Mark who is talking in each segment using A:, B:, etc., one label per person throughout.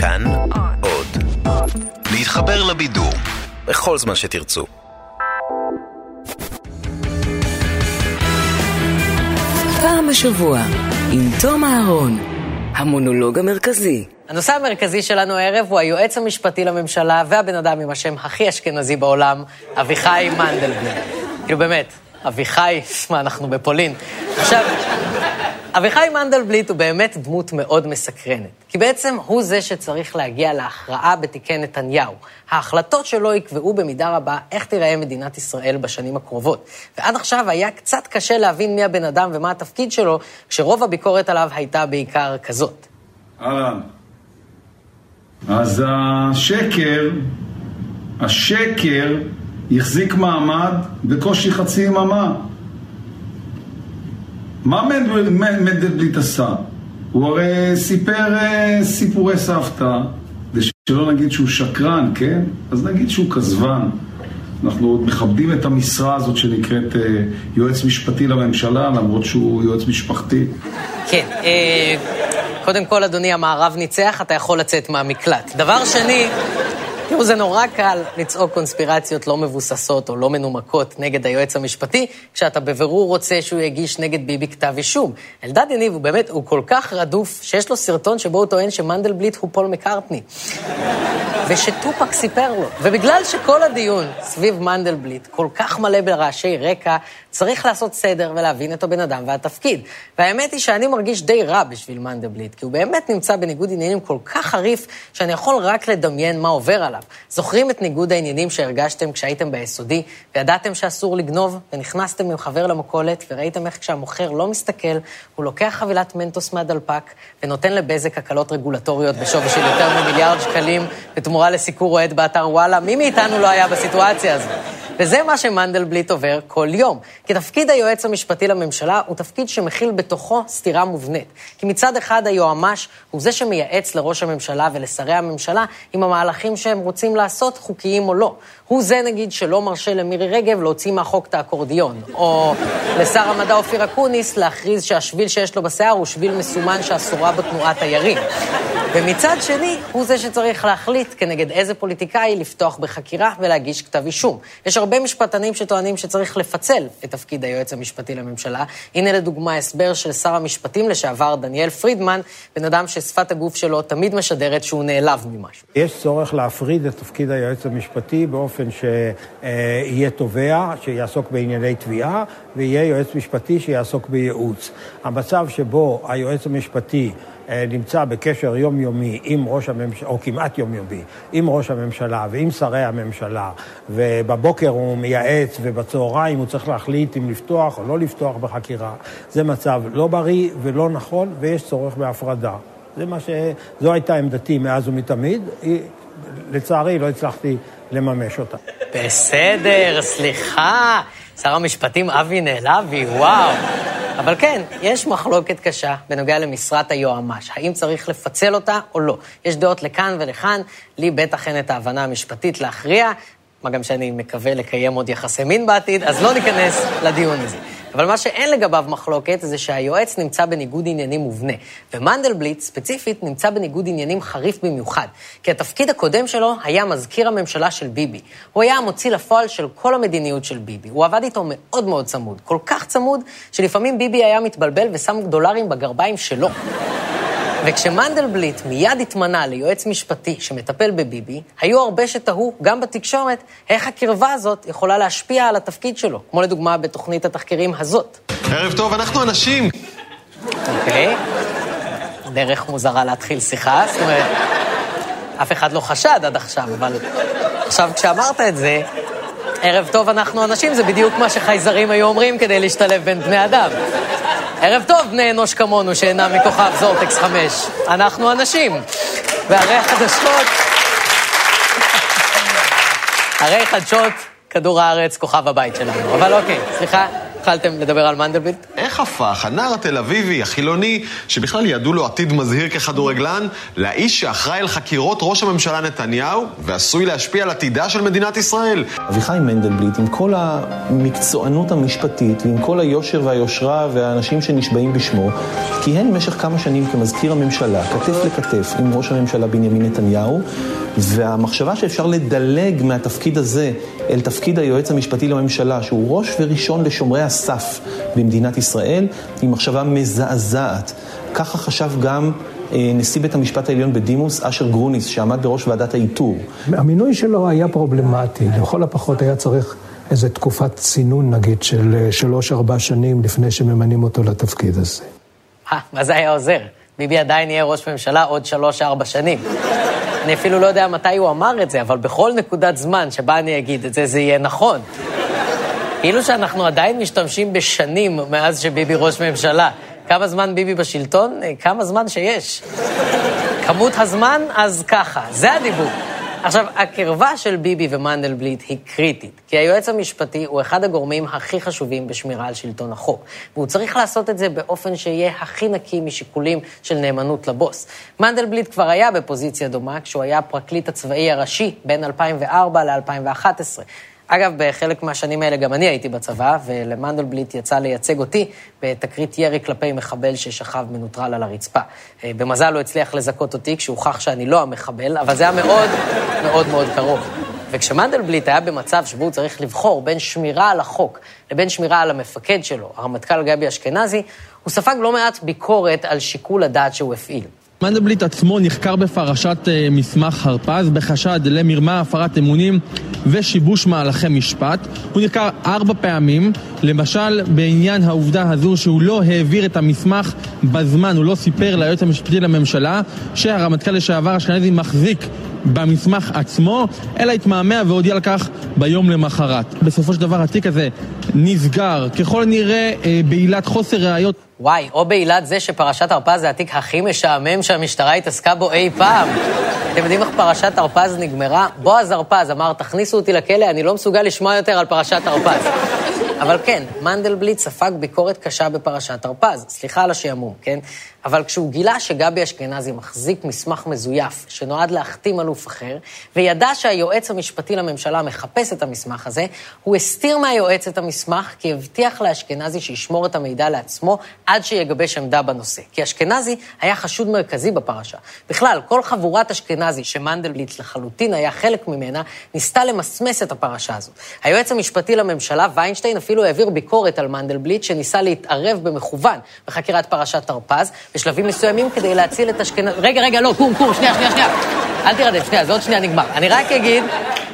A: כאן עוד. להתחבר לבידור בכל זמן שתרצו.
B: פעם בשבוע, עם תום אהרון, המונולוג המרכזי.
C: הנושא המרכזי שלנו הערב הוא היועץ המשפטי לממשלה והבן אדם עם השם הכי אשכנזי בעולם, אביחי מנדלבליט. כאילו באמת, אביחי, מה, אנחנו בפולין. עכשיו, אביחי מנדלבליט הוא באמת דמות מאוד מסקרנת, כי בעצם הוא זה שצריך להגיע להכרעה בתיקי נתניהו. ההחלטות שלו יקבעו במידה רבה איך תיראה מדינת ישראל בשנים הקרובות. ועד עכשיו היה קצת קשה להבין מי הבן אדם ומה התפקיד שלו, כשרוב הביקורת עליו הייתה בעיקר כזאת.
D: אהלן. אז השקר, השקר החזיק מעמד בקושי חצי יממה. מה מנדלבליט עשה? הוא הרי סיפר אה, סיפורי סבתא, ושלא נגיד שהוא שקרן, כן? אז נגיד שהוא כזבן. אנחנו עוד מכבדים את המשרה הזאת שנקראת אה, יועץ משפטי לממשלה, למרות שהוא יועץ משפחתי.
C: כן, אה, קודם כל, אדוני, המערב ניצח, אתה יכול לצאת מהמקלט. דבר שני, תראו, זה נורא קל לצעוק קונספירציות לא מבוססות או לא מנומקות נגד היועץ המשפטי, כשאתה בבירור רוצה שהוא יגיש נגד ביבי כתב אישום. אלדד יניב הוא באמת, הוא כל כך רדוף, שיש לו סרטון שבו הוא טוען שמנדלבליט הוא פול מקארטני. ושטופק סיפר לו. ובגלל שכל הדיון סביב מנדלבליט כל כך מלא ברעשי רקע, צריך לעשות סדר ולהבין את הבן אדם והתפקיד. והאמת היא שאני מרגיש די רע בשביל מנדלבליט, כי הוא באמת נמצא בניגוד עניינים כל כך חריף, שאני יכול רק לדמיין מה עובר עליו. זוכרים את ניגוד העניינים שהרגשתם כשהייתם ביסודי, וידעתם שאסור לגנוב, ונכנסתם עם חבר למכולת, וראיתם איך כשהמוכר לא מסתכל, הוא לוקח חבילת מנטוס מהדלפק, ונותן לבזק הקלות רגולטוריות בשווי של יותר ממיליארד שקלים, בתמורה לסיקור אוהד באתר וואלה? מי מאיתנו לא היה בסיטואציה הזו? וזה מה שמנדלבליט עובר כל יום. כי תפקיד היועץ המשפטי לממשלה הוא תפקיד שמכיל בתוכו סתירה מובנית. כי מצד אחד היועמ"ש הוא זה שמייעץ לראש הממשלה ולשרי הממשלה אם המהלכים שהם רוצים לעשות חוקיים או לא. הוא זה, נגיד, שלא מרשה למירי רגב להוציא מהחוק את האקורדיון, או לשר המדע אופיר אקוניס להכריז שהשביל שיש לו בשיער הוא שביל מסומן שאסורה בו תנועת תיירים. ומצד שני, הוא זה שצריך להחליט כנגד איזה פוליטיקאי לפתוח בחקירה ולהגיש כתב אישום. יש הרבה משפטנים שטוענים שצריך לפצל את תפקיד היועץ המשפטי לממשלה. הנה לדוגמה הסבר של שר המשפטים לשעבר דניאל פרידמן, בן אדם ששפת הגוף שלו תמיד משדרת שהוא נעלב ממשהו.
E: יש צורך להפריד את תפקיד היועץ המשפטי באופן שיהיה תובע, שיעסוק בענייני תביעה, ויהיה יועץ משפטי שיעסוק בייעוץ. המצב שבו היועץ המשפטי אה, נמצא בקשר יומיומי עם ראש הממשלה, או כמעט יומיומי, עם ראש הממשלה ועם שרי הממשלה, ובבוקר הוא מייעץ ובצהריים הוא צריך להחליט אם לפתוח או לא לפתוח בחקירה. זה מצב לא בריא ולא נכון, ויש צורך בהפרדה. זה מה ש... זו הייתה עמדתי מאז ומתמיד. לצערי, לא הצלחתי לממש אותה.
C: בסדר, סליחה. שר המשפטים אבי נעלבי, וואו. אבל כן, יש מחלוקת קשה בנוגע למשרת היועמ"ש. האם צריך לפצל אותה או לא? יש דעות לכאן ולכאן, לי בטח אין את ההבנה המשפטית להכריע, מה גם שאני מקווה לקיים עוד יחסי מין בעתיד, אז לא ניכנס לדיון הזה. אבל מה שאין לגביו מחלוקת זה שהיועץ נמצא בניגוד עניינים מובנה. ומנדלבליט, ספציפית, נמצא בניגוד עניינים חריף במיוחד. כי התפקיד הקודם שלו היה מזכיר הממשלה של ביבי. הוא היה המוציא לפועל של כל המדיניות של ביבי. הוא עבד איתו מאוד מאוד צמוד. כל כך צמוד, שלפעמים ביבי היה מתבלבל ושם דולרים בגרביים שלו. וכשמנדלבליט מיד התמנה ליועץ משפטי שמטפל בביבי, היו הרבה שתהו, גם בתקשורת, איך הקרבה הזאת יכולה להשפיע על התפקיד שלו, כמו לדוגמה בתוכנית התחקירים הזאת.
F: ערב טוב, אנחנו אנשים.
C: אוקיי. דרך מוזרה להתחיל שיחה, זאת אומרת, אף אחד לא חשד עד עכשיו, אבל עכשיו כשאמרת את זה, ערב טוב, אנחנו אנשים, זה בדיוק מה שחייזרים היו אומרים כדי להשתלב בין בני אדם. ערב טוב, בני אנוש כמונו שאינם מכוכב זורטקס 5. אנחנו אנשים. והרי החדשות... הרי חדשות כדור הארץ, כוכב הבית שלנו. אבל אוקיי, סליחה, התחלתם לדבר על מנדלבליט?
F: איך הפך הנער התל אביבי, החילוני, שבכלל ידעו לו עתיד מזהיר ככדורגלן, לאיש שאחראי על חקירות ראש הממשלה נתניהו, ועשוי להשפיע על עתידה של מדינת ישראל?
G: אביחי מנדלבליט, עם כל המקצוענות המשפטית, ועם כל היושר והיושרה והאנשים שנשבעים בשמו, כיהן במשך כמה שנים כמזכיר הממשלה, כתף לכתף עם ראש הממשלה בנימין נתניהו, והמחשבה שאפשר לדלג מהתפקיד הזה אל תפקיד היועץ המשפטי לממשלה, שהוא ראש וראשון לשומרי הסף במדינת ישראל, היא מחשבה מזעזעת. ככה חשב גם אה, נשיא בית המשפט העליון בדימוס, אשר גרוניס, שעמד בראש ועדת האיתור.
H: המינוי שלו היה פרובלמטי, לכל הפחות היה צריך איזו תקופת צינון, נגיד, של אה, שלוש-ארבע שנים לפני שממנים אותו לתפקיד הזה.
C: אה, מה זה היה עוזר? ביבי עדיין יהיה ראש ממשלה עוד שלוש-ארבע שנים. אני אפילו לא יודע מתי הוא אמר את זה, אבל בכל נקודת זמן שבה אני אגיד את זה, זה יהיה נכון. כאילו שאנחנו עדיין משתמשים בשנים מאז שביבי ראש ממשלה. כמה זמן ביבי בשלטון? כמה זמן שיש. כמות הזמן, אז ככה. זה הדיבור. עכשיו, הקרבה של ביבי ומנדלבליט היא קריטית, כי היועץ המשפטי הוא אחד הגורמים הכי חשובים בשמירה על שלטון החוק, והוא צריך לעשות את זה באופן שיהיה הכי נקי משיקולים של נאמנות לבוס. מנדלבליט כבר היה בפוזיציה דומה כשהוא היה הפרקליט הצבאי הראשי בין 2004 ל-2011. אגב, בחלק מהשנים האלה גם אני הייתי בצבא, ולמנדלבליט יצא לייצג אותי בתקרית ירי כלפי מחבל ששכב מנוטרל על הרצפה. אה, במזל הוא הצליח לזכות אותי כשהוכח שאני לא המחבל, אבל זה היה מאוד מאוד מאוד קרוב. וכשמנדלבליט היה במצב שבו הוא צריך לבחור בין שמירה על החוק לבין שמירה על המפקד שלו, הרמטכ"ל גבי אשכנזי, הוא ספג לא מעט ביקורת על שיקול הדעת שהוא הפעיל.
I: מנדלבליט עצמו נחקר בפרשת אה, מסמך הרפז בחשד למרמה, הפרת אמונים ושיבוש מהלכי משפט. הוא נחקר ארבע פעמים, למשל בעניין העובדה הזו שהוא לא העביר את המסמך בזמן, הוא לא סיפר ליועץ המשפטי לממשלה שהרמטכ"ל לשעבר אשכנזי מחזיק במסמך עצמו, אלא התמהמה והודיע על כך ביום למחרת. בסופו של דבר התיק הזה נסגר, ככל הנראה אה, בעילת חוסר ראיות.
C: וואי, או בעילת זה שפרשת הרפז זה התיק הכי משעמם שהמשטרה התעסקה בו אי פעם. אתם יודעים איך פרשת הרפז נגמרה? בועז הרפז אמר, תכניסו אותי לכלא, אני לא מסוגל לשמוע יותר על פרשת הרפז. אבל כן, מנדלבליט ספג ביקורת קשה בפרשת הרפז, סליחה על השעמום, כן? אבל כשהוא גילה שגבי אשכנזי מחזיק מסמך מזויף שנועד להחתים אלוף אחר, וידע שהיועץ המשפטי לממשלה מחפש את המסמך הזה, הוא הסתיר מהיועץ את המסמך כי הבטיח לאשכנזי שישמור את המידע לעצמו עד שיגבש עמדה בנושא. כי אשכנזי היה חשוד מרכזי בפרשה. בכלל, כל חבורת אשכנזי שמנדלבליט לחלוטין היה חלק ממנה, ניסתה למסמס את הפרשה הזאת. היועץ המשפטי לממשלה, ויינשטיין, אפילו העביר ביקורת על מנדלבליט, שניסה להתערב במכוון בחקירת פרשת הרפז, בשלבים מסוימים כדי להציל את אשכנז... רגע, רגע, לא, קום, קום, שנייה, שנייה, שנייה. אל תירדם, שנייה, זה עוד שנייה נגמר. אני רק אגיד,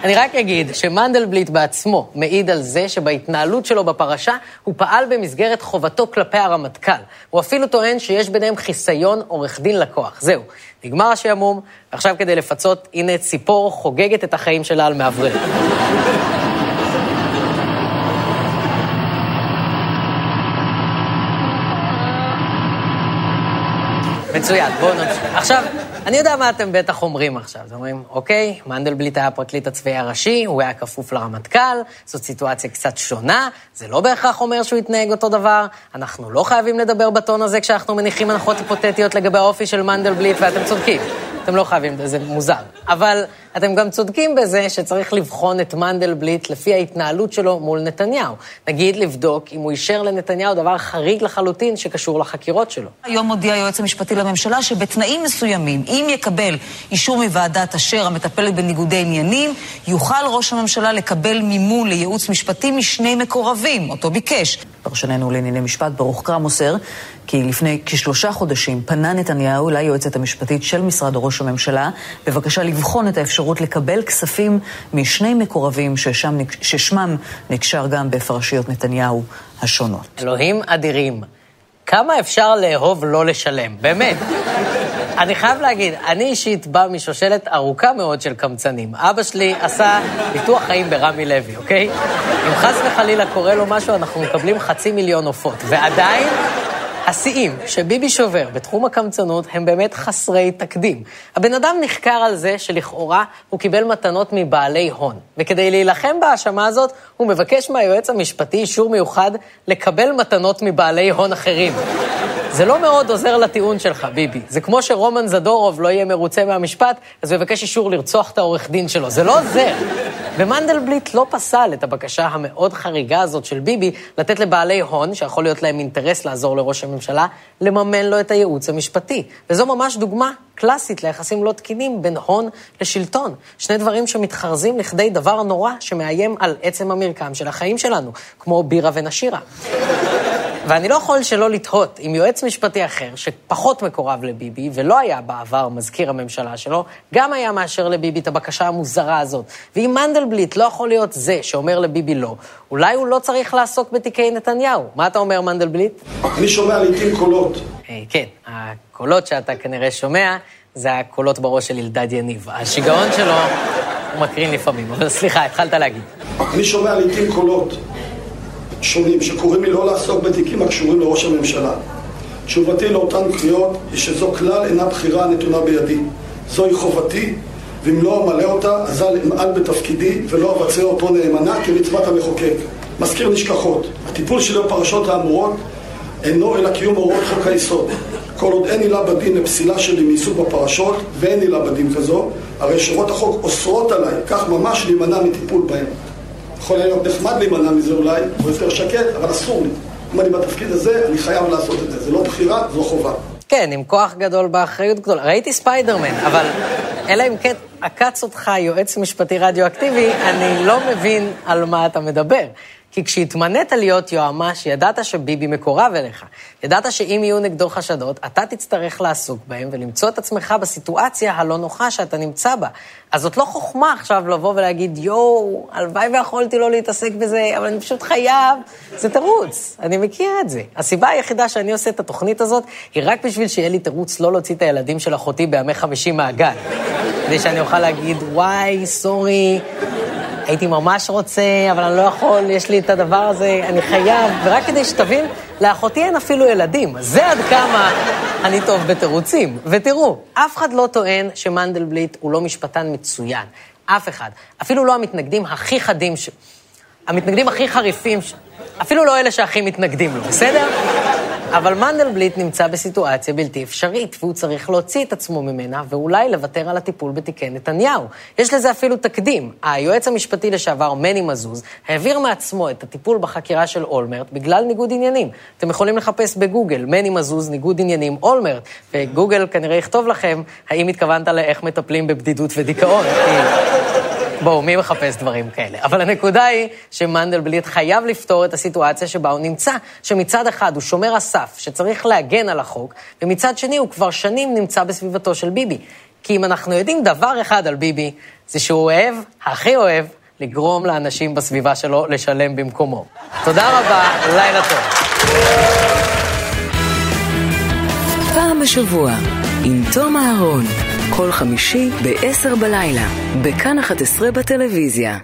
C: אני רק אגיד שמנדלבליט בעצמו מעיד על זה שבהתנהלות שלו בפרשה הוא פעל במסגרת חובתו כלפי הרמטכ"ל. הוא אפילו טוען שיש ביניהם חיסיון עורך דין לקוח. זהו, נגמר השעמום, ועכשיו כדי לפצות, הנה ציפור חוגגת את החיים שלה על מאוורר. מצוין, בואו נמשיך. עכשיו, אני יודע מה אתם בטח אומרים עכשיו. אתם אומרים, אוקיי, מנדלבליט היה הפרקליט הצבאי הראשי, הוא היה כפוף לרמטכ"ל, זאת סיטואציה קצת שונה, זה לא בהכרח אומר שהוא יתנהג אותו דבר, אנחנו לא חייבים לדבר בטון הזה כשאנחנו מניחים הנחות היפותטיות לגבי האופי של מנדלבליט, ואתם צודקים. אתם לא חייבים, זה מוזר. אבל אתם גם צודקים בזה שצריך לבחון את מנדלבליט לפי ההתנהלות שלו מול נתניהו. נגיד לבדוק אם הוא אישר לנתניהו דבר חריג לחלוטין שקשור לחקירות שלו.
J: היום הודיע היועץ המשפטי לממשלה שבתנאים מסוימים, אם יקבל אישור מוועדת אשר המטפלת בניגודי עניינים, יוכל ראש הממשלה לקבל מימון לייעוץ משפטי משני מקורבים, אותו ביקש. פרשננו לענייני משפט ברוך קרא מוסר כי לפני כשלושה חודשים פנה נתניהו ליועצת המשפטית של משרד ראש הממשלה בבקשה לבחון את האפשרות לקבל כספים משני מקורבים ששם, ששמם נקשר גם בפרשיות נתניהו השונות.
C: אלוהים אדירים, כמה אפשר לאהוב לא לשלם? באמת. אני חייב להגיד, אני אישית בא משושלת ארוכה מאוד של קמצנים. אבא שלי עשה ביטוח חיים ברמי לוי, אוקיי? אם חס וחלילה קורה לו משהו, אנחנו מקבלים חצי מיליון עופות. ועדיין, השיאים שביבי שובר בתחום הקמצנות הם באמת חסרי תקדים. הבן אדם נחקר על זה שלכאורה הוא קיבל מתנות מבעלי הון, וכדי להילחם בהאשמה הזאת, הוא מבקש מהיועץ המשפטי אישור מיוחד לקבל מתנות מבעלי הון אחרים. זה לא מאוד עוזר לטיעון שלך, ביבי. זה כמו שרומן זדורוב לא יהיה מרוצה מהמשפט, אז הוא יבקש אישור לרצוח את העורך דין שלו. זה לא עוזר. ומנדלבליט לא פסל את הבקשה המאוד חריגה הזאת של ביבי לתת לבעלי הון, שיכול להיות להם אינטרס לעזור לראש הממשלה, לממן לו את הייעוץ המשפטי. וזו ממש דוגמה קלאסית ליחסים לא תקינים בין הון לשלטון. שני דברים שמתחרזים לכדי דבר נורא שמאיים על עצם המרקם של החיים שלנו, כמו בירה ונשירה. ואני לא יכול שלא לתהות אם יועץ משפטי אחר, שפחות מקורב לביבי, ולא היה בעבר מזכיר הממשלה שלו, גם היה מאשר לביבי את הבקשה המוזרה הזאת. ואם מנדלבליט לא יכול להיות זה שאומר לביבי לא, אולי הוא לא צריך לעסוק בתיקי נתניהו. מה אתה אומר, מנדלבליט?
K: אני שומע לעיתים קולות.
C: אה, כן, הקולות שאתה כנראה שומע, זה הקולות בראש של אלדד יניב. השיגעון שלו, הוא מקרין לפעמים, אבל סליחה, התחלת להגיד.
K: אני שומע לעיתים קולות. שונים שקוראים לי לא לעסוק בתיקים הקשורים לראש הממשלה. תשובתי לאותן קריאות היא שזו כלל אינה בחירה הנתונה בידי. זוהי חובתי, ואם לא אמלא אותה, אזל אמעל בתפקידי ולא אבצע אותו נאמנה כמצוות המחוקק. מזכיר נשכחות, הטיפול שלי בפרשות האמורות אינו אלא קיום הוראות חוק היסוד. כל עוד אין עילה בדין לפסילה שלי מעיסוק בפרשות, ואין עילה בדין כזו, הרי שורות החוק אוסרות עליי, כך ממש להימנע מטיפול בהם. יכול להיות נחמד להימנע מזה אולי, או יותר שקט, אבל אסור לי. אם אני בתפקיד הזה, אני חייב לעשות את זה. זה לא בחירה, זו חובה.
C: כן, עם כוח גדול באחריות גדולה. ראיתי ספיידרמן, אבל אלא אם כן עקץ אותך יועץ משפטי רדיואקטיבי, אני לא מבין על מה אתה מדבר. כי כשהתמנית להיות יועמ"ש, ידעת שביבי מקורב אליך. ידעת שאם יהיו נגדו חשדות, אתה תצטרך לעסוק בהם ולמצוא את עצמך בסיטואציה הלא נוחה שאתה נמצא בה. אז זאת לא חוכמה עכשיו לבוא ולהגיד, יואו, הלוואי ויכולתי לא להתעסק בזה, אבל אני פשוט חייב. זה תירוץ, אני מכיר את זה. הסיבה היחידה שאני עושה את התוכנית הזאת, היא רק בשביל שיהיה לי תירוץ לא להוציא את הילדים של אחותי בימי חמישי מהגן. כדי שאני אוכל להגיד, וואי, סורי, הייתי ממש רוצה, אבל אני לא יכול, יש לי את הדבר הזה, אני חייב, ורק כדי שתבין, לאחותי אין אפילו ילדים. זה עד כמה אני טוב בתירוצים. ותראו, אף אחד לא טוען שמנדלבליט הוא לא משפטן מצוין. אף אחד. אפילו לא המתנגדים הכי חדים, ש... המתנגדים הכי חריפים, ש... אפילו לא אלה שהכי מתנגדים לו, בסדר? אבל מנדלבליט נמצא בסיטואציה בלתי אפשרית, והוא צריך להוציא את עצמו ממנה, ואולי לוותר על הטיפול בתיקי נתניהו. יש לזה אפילו תקדים. היועץ המשפטי לשעבר, מני מזוז, העביר מעצמו את הטיפול בחקירה של אולמרט בגלל ניגוד עניינים. אתם יכולים לחפש בגוגל, מני מזוז, ניגוד עניינים, אולמרט, וגוגל כנראה יכתוב לכם האם התכוונת לאיך מטפלים בבדידות ודיכאון. בואו, מי מחפש דברים כאלה? אבל הנקודה היא שמנדלבליט חייב לפתור את הסיטואציה שבה הוא נמצא, שמצד אחד הוא שומר הסף, שצריך להגן על החוק, ומצד שני הוא כבר שנים נמצא בסביבתו של ביבי. כי אם אנחנו יודעים דבר אחד על ביבי, זה שהוא אוהב, הכי אוהב, לגרום לאנשים בסביבה שלו לשלם במקומו. תודה רבה, לילה טוב.
B: פעם בשבוע, עם תום אהרון. כל חמישי ב-10 בלילה, בכאן 11 בטלוויזיה.